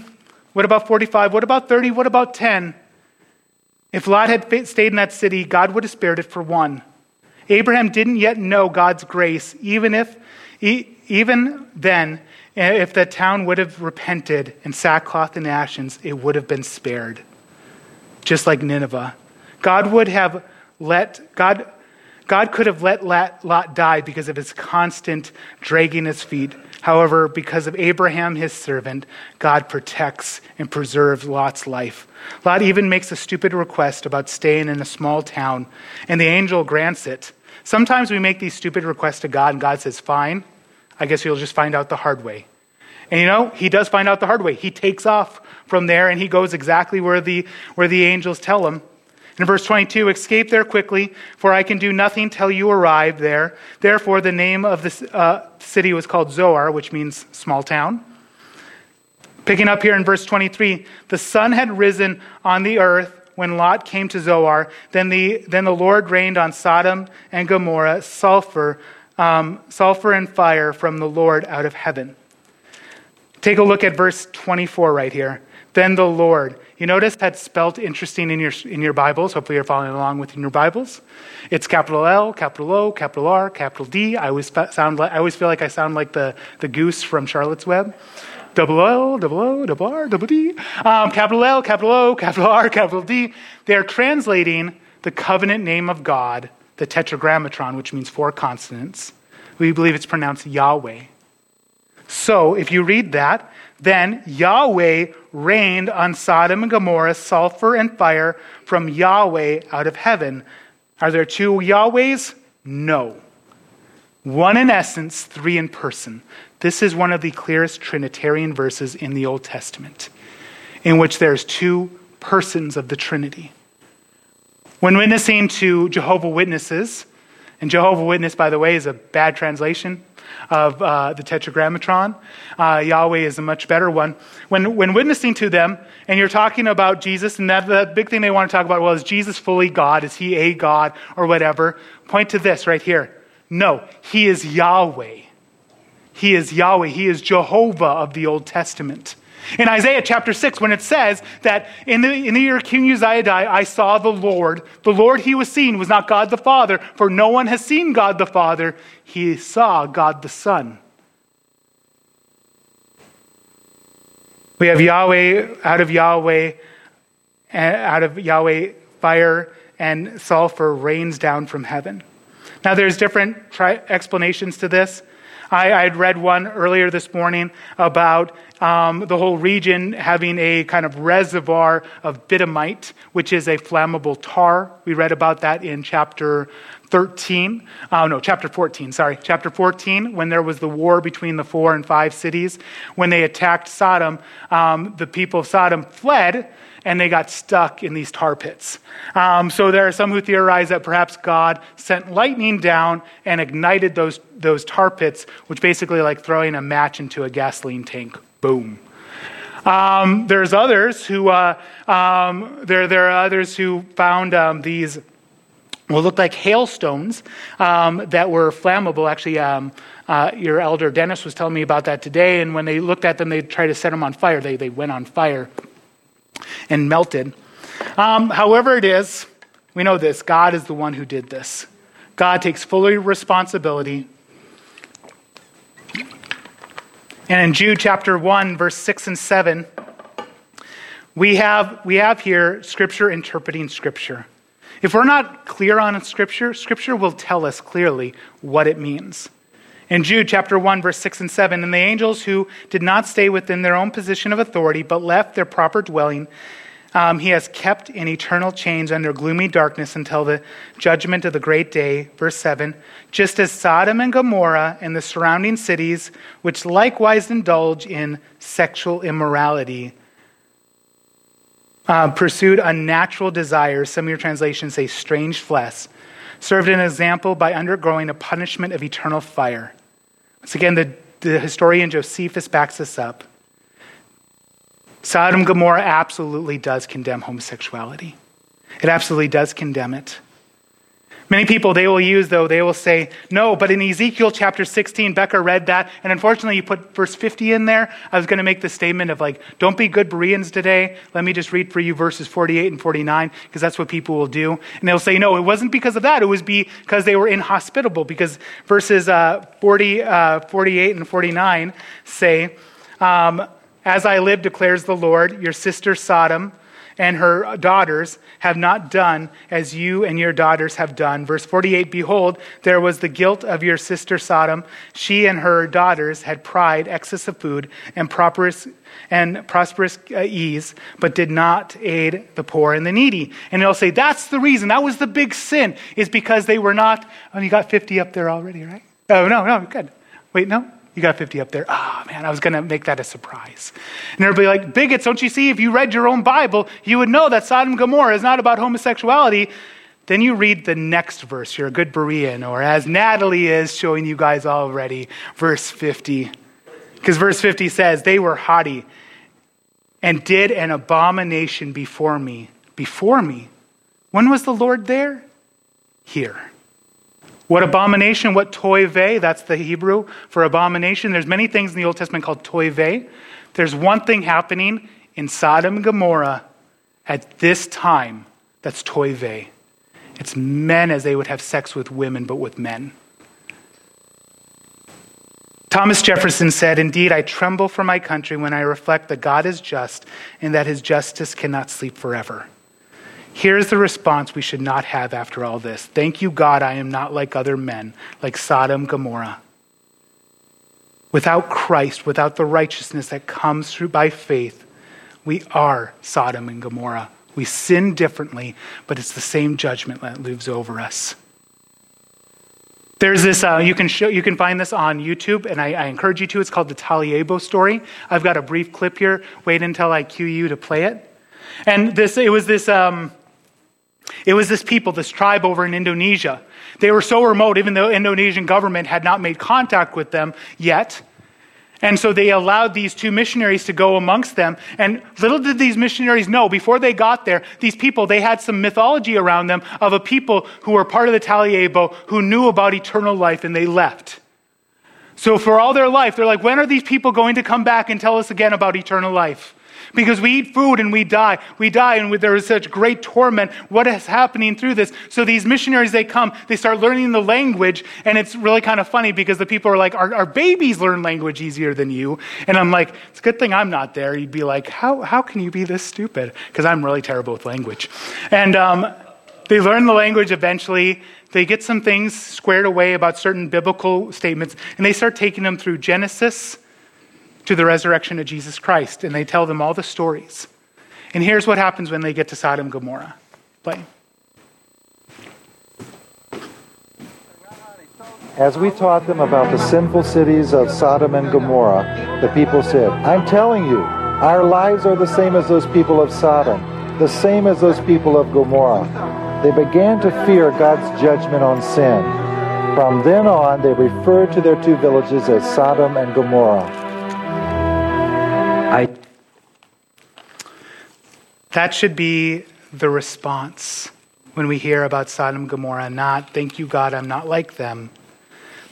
What about 45? What about 30? What about 10? If Lot had stayed in that city, God would have spared it for one. Abraham didn't yet know God's grace, even if, even then, eh, if the town would have repented in sackcloth and ashes, it would have been spared. Just like Nineveh. God would have let, God God could have let Lot die because of his constant dragging his feet. However, because of Abraham, his servant, God protects and preserves Lot's life. Lot even makes a stupid request about staying in a small town, and the angel grants it. Sometimes we make these stupid requests to God, and God says, Fine, I guess you'll just find out the hard way. And you know, he does find out the hard way. He takes off from there and he goes exactly where the, where the angels tell him. In verse 22, escape there quickly, for I can do nothing till you arrive there. Therefore, the name of the uh, city was called Zoar, which means small town. Picking up here in verse 23, the sun had risen on the earth when Lot came to Zoar. Then the, then the Lord rained on Sodom and Gomorrah sulfur, um, sulfur and fire from the Lord out of heaven. Take a look at verse 24 right here. Then the Lord. You notice that's spelled interesting in your, in your Bibles. Hopefully, you're following along with in your Bibles. It's capital L, capital O, capital R, capital D. I always, sound like, I always feel like I sound like the, the goose from Charlotte's Web. Double L, double O, double R, double D. Um, capital L, capital O, capital R, capital D. They're translating the covenant name of God, the tetragrammaton, which means four consonants. We believe it's pronounced Yahweh. So, if you read that, then Yahweh rained on Sodom and Gomorrah sulfur and fire from Yahweh out of heaven. Are there two Yahwehs? No. One in essence, three in person. This is one of the clearest Trinitarian verses in the Old Testament, in which there's two persons of the Trinity. When witnessing to Jehovah Witnesses, and Jehovah Witness, by the way, is a bad translation of uh, the Tetragrammaton. Uh, Yahweh is a much better one. When, when witnessing to them, and you're talking about Jesus, and that, that big thing they want to talk about, well, is Jesus fully God? Is he a God or whatever? Point to this right here. No, he is Yahweh. He is Yahweh. He is Jehovah of the Old Testament. In Isaiah chapter 6, when it says that in the, in the year King Uzziah died, I saw the Lord. The Lord he was seen was not God the Father, for no one has seen God the Father. He saw God the Son. We have Yahweh, out of Yahweh, out of Yahweh, fire and sulfur rains down from heaven. Now, there's different tri- explanations to this. I, I had read one earlier this morning about um, the whole region having a kind of reservoir of bitumite, which is a flammable tar. We read about that in chapter 13, oh no, chapter 14, sorry, chapter 14, when there was the war between the four and five cities, when they attacked Sodom, um, the people of Sodom fled and they got stuck in these tar pits. Um, so there are some who theorize that perhaps God sent lightning down and ignited those, those tar pits, which basically like throwing a match into a gasoline tank. Boom. Um, there's others who uh, um, there, there are others who found um, these what looked like hailstones um, that were flammable. Actually, um, uh, your elder Dennis was telling me about that today. And when they looked at them, they tried to set them on fire. They, they went on fire and melted. Um, however, it is, we know this God is the one who did this. God takes full responsibility. And in Jude chapter 1, verse 6 and 7, we have, we have here Scripture interpreting Scripture. If we're not clear on Scripture, Scripture will tell us clearly what it means. In Jude chapter 1, verse 6 and 7, and the angels who did not stay within their own position of authority, but left their proper dwelling, um, he has kept in eternal chains under gloomy darkness until the judgment of the great day. Verse 7 Just as Sodom and Gomorrah and the surrounding cities, which likewise indulge in sexual immorality, uh, pursued unnatural desires, some of your translations say strange flesh, served an example by undergoing a punishment of eternal fire. Once again, the, the historian Josephus backs us up. Sodom and Gomorrah absolutely does condemn homosexuality. It absolutely does condemn it. Many people they will use, though, they will say, no, but in Ezekiel chapter 16, Becca read that, and unfortunately you put verse 50 in there. I was going to make the statement of like, don't be good Bereans today. Let me just read for you verses 48 and 49, because that's what people will do. And they'll say, no, it wasn't because of that. It was because they were inhospitable, because verses uh, 40, uh, 48 and 49 say, um, as I live, declares the Lord, your sister Sodom and her daughters have not done as you and your daughters have done. Verse 48 Behold, there was the guilt of your sister Sodom. She and her daughters had pride, excess of food, and prosperous, and prosperous uh, ease, but did not aid the poor and the needy. And they'll say, That's the reason. That was the big sin, is because they were not. Oh, you got 50 up there already, right? Oh, no, no, good. Wait, no? You got 50 up there. Ah, oh, man, I was going to make that a surprise. And everybody like, bigots, don't you see? If you read your own Bible, you would know that Sodom and Gomorrah is not about homosexuality. Then you read the next verse. You're a good Berean, or as Natalie is showing you guys already, verse 50. Because verse 50 says, They were haughty and did an abomination before me. Before me. When was the Lord there? Here. What abomination? What toive? That's the Hebrew for abomination. There's many things in the Old Testament called toive. There's one thing happening in Sodom and Gomorrah at this time that's toive. It's men as they would have sex with women, but with men. Thomas Jefferson said, Indeed, I tremble for my country when I reflect that God is just and that his justice cannot sleep forever. Here's the response we should not have after all this Thank you, God, I am not like other men, like Sodom, Gomorrah. Without Christ, without the righteousness that comes through by faith, we are Sodom and Gomorrah. We sin differently, but it's the same judgment that lives over us. There's this, uh, you, can show, you can find this on YouTube, and I, I, encourage you to. It's called the Taliabo story. I've got a brief clip here. Wait until I cue you to play it. And this, it was this, um, it was this people, this tribe over in Indonesia. They were so remote, even though the Indonesian government had not made contact with them yet. And so they allowed these two missionaries to go amongst them. And little did these missionaries know, before they got there, these people, they had some mythology around them of a people who were part of the Taliabo who knew about eternal life and they left. So for all their life, they're like, when are these people going to come back and tell us again about eternal life? Because we eat food and we die. We die and there is such great torment. What is happening through this? So these missionaries, they come, they start learning the language, and it's really kind of funny because the people are like, our, our babies learn language easier than you. And I'm like, it's a good thing I'm not there. You'd be like, how, how can you be this stupid? Because I'm really terrible with language. And um, they learn the language eventually. They get some things squared away about certain biblical statements, and they start taking them through Genesis to the resurrection of Jesus Christ, and they tell them all the stories. And here's what happens when they get to Sodom and Gomorrah. Play. As we taught them about the sinful cities of Sodom and Gomorrah, the people said, I'm telling you, our lives are the same as those people of Sodom, the same as those people of Gomorrah. They began to fear God's judgment on sin. From then on, they referred to their two villages as Sodom and Gomorrah. That should be the response when we hear about Sodom and Gomorrah, not, thank you, God, I'm not like them.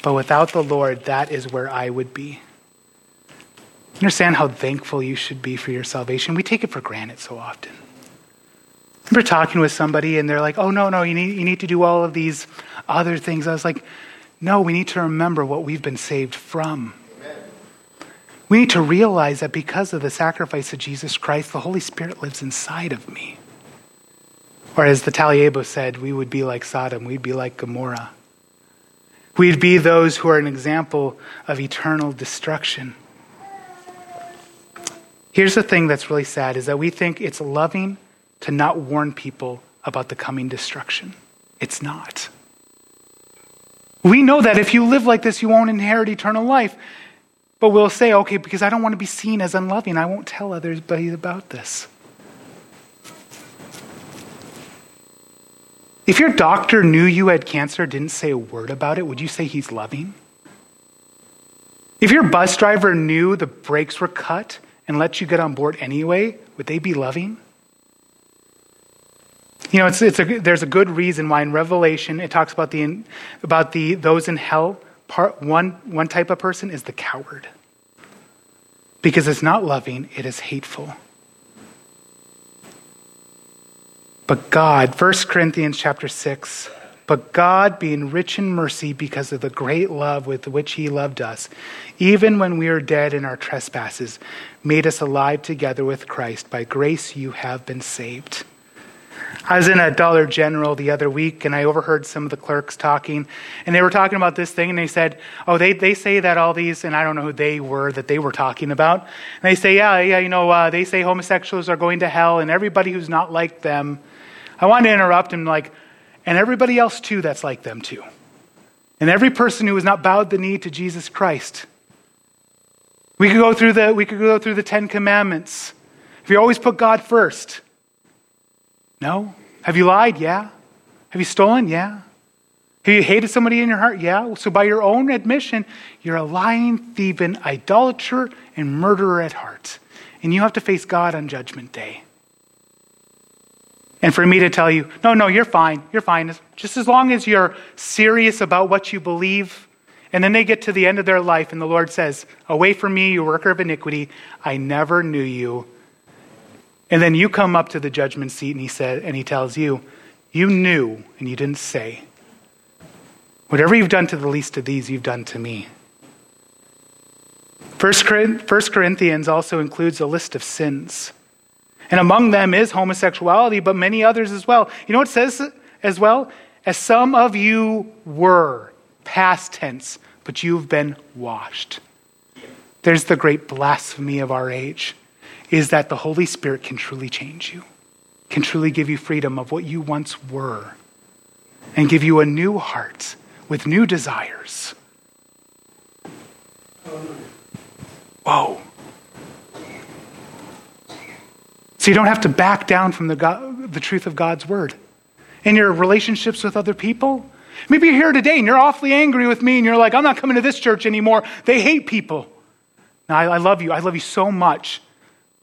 But without the Lord, that is where I would be. Understand how thankful you should be for your salvation. We take it for granted so often. I remember talking with somebody and they're like, oh, no, no, you need, you need to do all of these other things. I was like, no, we need to remember what we've been saved from. We need to realize that because of the sacrifice of Jesus Christ, the Holy Spirit lives inside of me. Or as the Taliabo said, we would be like Sodom, we'd be like Gomorrah. We'd be those who are an example of eternal destruction. Here's the thing that's really sad is that we think it's loving to not warn people about the coming destruction. It's not. We know that if you live like this, you won't inherit eternal life. But we'll say, okay, because I don't want to be seen as unloving, I won't tell others about this. If your doctor knew you had cancer, didn't say a word about it, would you say he's loving? If your bus driver knew the brakes were cut and let you get on board anyway, would they be loving? You know, it's, it's a, there's a good reason why in Revelation it talks about the about the those in hell part, one, one type of person is the coward. Because it's not loving, it is hateful. But God, 1 Corinthians chapter 6, but God, being rich in mercy because of the great love with which He loved us, even when we were dead in our trespasses, made us alive together with Christ. By grace you have been saved. I was in a Dollar General the other week and I overheard some of the clerks talking, and they were talking about this thing, and they said, Oh, they, they say that all these, and I don't know who they were that they were talking about. And they say, Yeah, yeah, you know, uh, they say homosexuals are going to hell, and everybody who's not like them. I wanted to interrupt him, like, and everybody else too that's like them too. And every person who has not bowed the knee to Jesus Christ. We could go through the, we could go through the Ten Commandments. If you always put God first, no. Have you lied? Yeah. Have you stolen? Yeah. Have you hated somebody in your heart? Yeah. So, by your own admission, you're a lying, thieving, idolater, and murderer at heart. And you have to face God on Judgment Day. And for me to tell you, no, no, you're fine. You're fine. Just as long as you're serious about what you believe. And then they get to the end of their life, and the Lord says, Away from me, you worker of iniquity. I never knew you. And then you come up to the judgment seat and he said and he tells you, you knew and you didn't say. Whatever you've done to the least of these, you've done to me. First Corinthians also includes a list of sins. And among them is homosexuality, but many others as well. You know what it says as well? As some of you were, past tense, but you've been washed. There's the great blasphemy of our age is that the Holy Spirit can truly change you, can truly give you freedom of what you once were, and give you a new heart with new desires. Whoa. So you don't have to back down from the, God, the truth of God's word. In your relationships with other people, maybe you're here today and you're awfully angry with me and you're like, I'm not coming to this church anymore. They hate people. Now, I, I love you. I love you so much.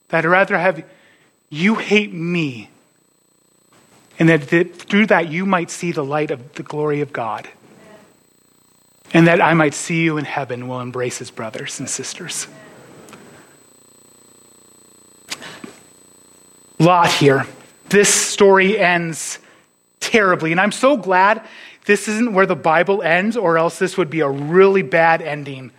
That I'd rather have you hate me, and that, through that you might see the light of the glory of God. And that I might see you in heaven will embrace his brothers and sisters. Lot here. This story ends terribly. And I'm so glad this isn't where the Bible ends, or else this would be a really bad ending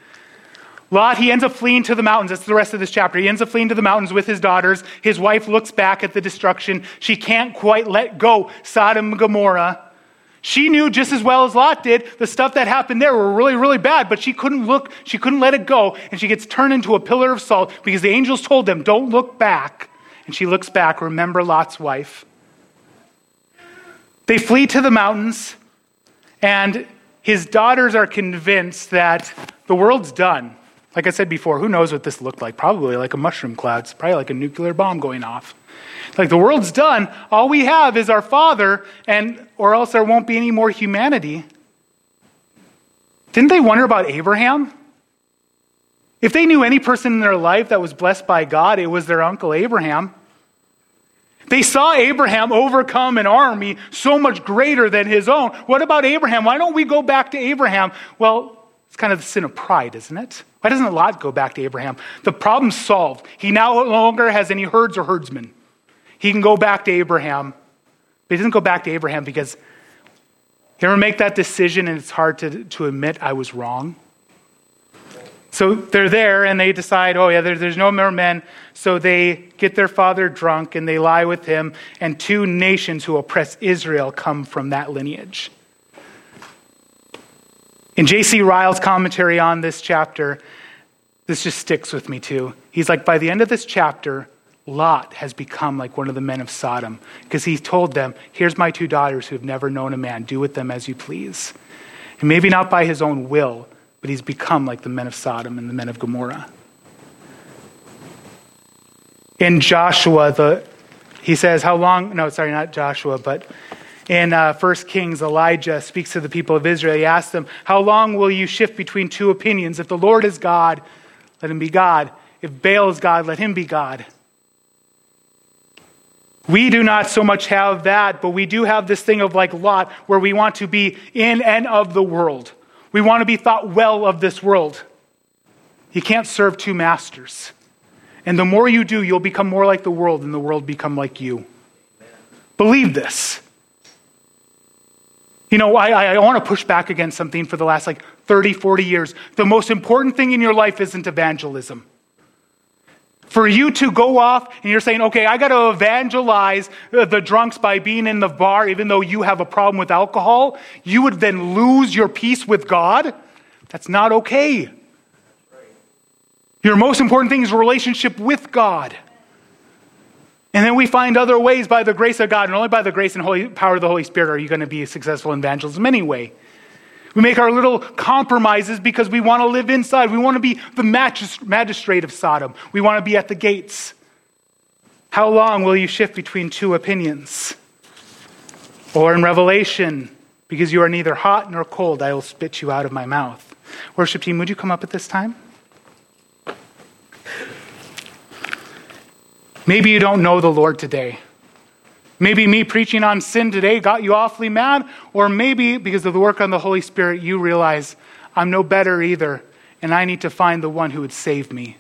Lot, he ends up fleeing to the mountains. That's the rest of this chapter. He ends up fleeing to the mountains with his daughters. His wife looks back at the destruction. She can't quite let go Sodom and Gomorrah. She knew just as well as Lot did the stuff that happened there were really, really bad, but she couldn't look, she couldn't let it go, and she gets turned into a pillar of salt because the angels told them, Don't look back. And she looks back, remember Lot's wife. They flee to the mountains, and his daughters are convinced that the world's done. Like I said before, who knows what this looked like? Probably like a mushroom cloud. It's probably like a nuclear bomb going off. Like the world's done. All we have is our Father, and or else there won't be any more humanity. Didn't they wonder about Abraham? If they knew any person in their life that was blessed by God, it was their uncle Abraham. They saw Abraham overcome an army so much greater than his own. What about Abraham? Why don't we go back to Abraham? Well, it's kind of the sin of pride, isn't it? Why doesn't Lot go back to Abraham? The problem's solved. He now no longer has any herds or herdsmen. He can go back to Abraham. But he doesn't go back to Abraham because you ever make that decision and it's hard to, to admit I was wrong? So they're there and they decide, oh, yeah, there, there's no more men. So they get their father drunk and they lie with him, and two nations who oppress Israel come from that lineage. In J.C. Ryle's commentary on this chapter, this just sticks with me too. He's like, by the end of this chapter, Lot has become like one of the men of Sodom because he told them, Here's my two daughters who have never known a man. Do with them as you please. And maybe not by his own will, but he's become like the men of Sodom and the men of Gomorrah. In Joshua, the, he says, How long? No, sorry, not Joshua, but in uh, 1 Kings, Elijah speaks to the people of Israel. He asks them, How long will you shift between two opinions? If the Lord is God, let him be God. If Baal is God, let him be God. We do not so much have that, but we do have this thing of like Lot, where we want to be in and of the world. We want to be thought well of this world. You can't serve two masters. And the more you do, you'll become more like the world, and the world become like you. Believe this. You know, I, I want to push back against something for the last like 30, 40 years. The most important thing in your life isn't evangelism. For you to go off and you're saying, okay, I got to evangelize uh, the drunks by being in the bar, even though you have a problem with alcohol, you would then lose your peace with God. That's not okay. Your most important thing is relationship with God. And then we find other ways by the grace of God, and only by the grace and holy, power of the Holy Spirit are you going to be a successful evangelism anyway. We make our little compromises because we want to live inside. We want to be the magistrate of Sodom. We want to be at the gates. How long will you shift between two opinions? Or in Revelation, because you are neither hot nor cold, I will spit you out of my mouth. Worship team, would you come up at this time? Maybe you don't know the Lord today. Maybe me preaching on sin today got you awfully mad, or maybe because of the work on the Holy Spirit, you realize I'm no better either, and I need to find the one who would save me.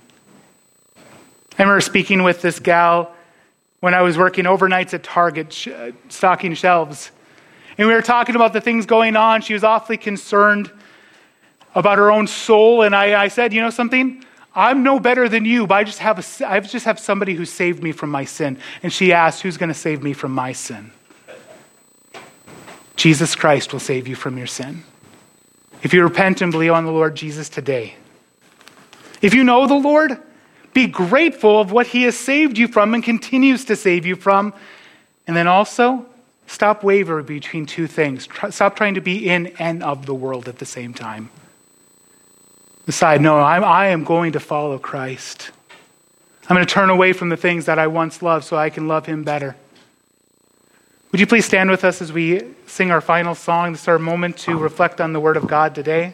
I remember speaking with this gal when I was working overnights at Target, uh, stocking shelves. And we were talking about the things going on. She was awfully concerned about her own soul. And I, I said, You know something? I'm no better than you, but I just have, a, I just have somebody who saved me from my sin. And she asked, Who's going to save me from my sin? Jesus Christ will save you from your sin. If you repent and believe on the Lord Jesus today, if you know the Lord, be grateful of what he has saved you from and continues to save you from. And then also, stop wavering between two things. Stop trying to be in and of the world at the same time. Decide, no, I'm, I am going to follow Christ. I'm going to turn away from the things that I once loved so I can love him better. Would you please stand with us as we sing our final song? This is our moment to reflect on the Word of God today.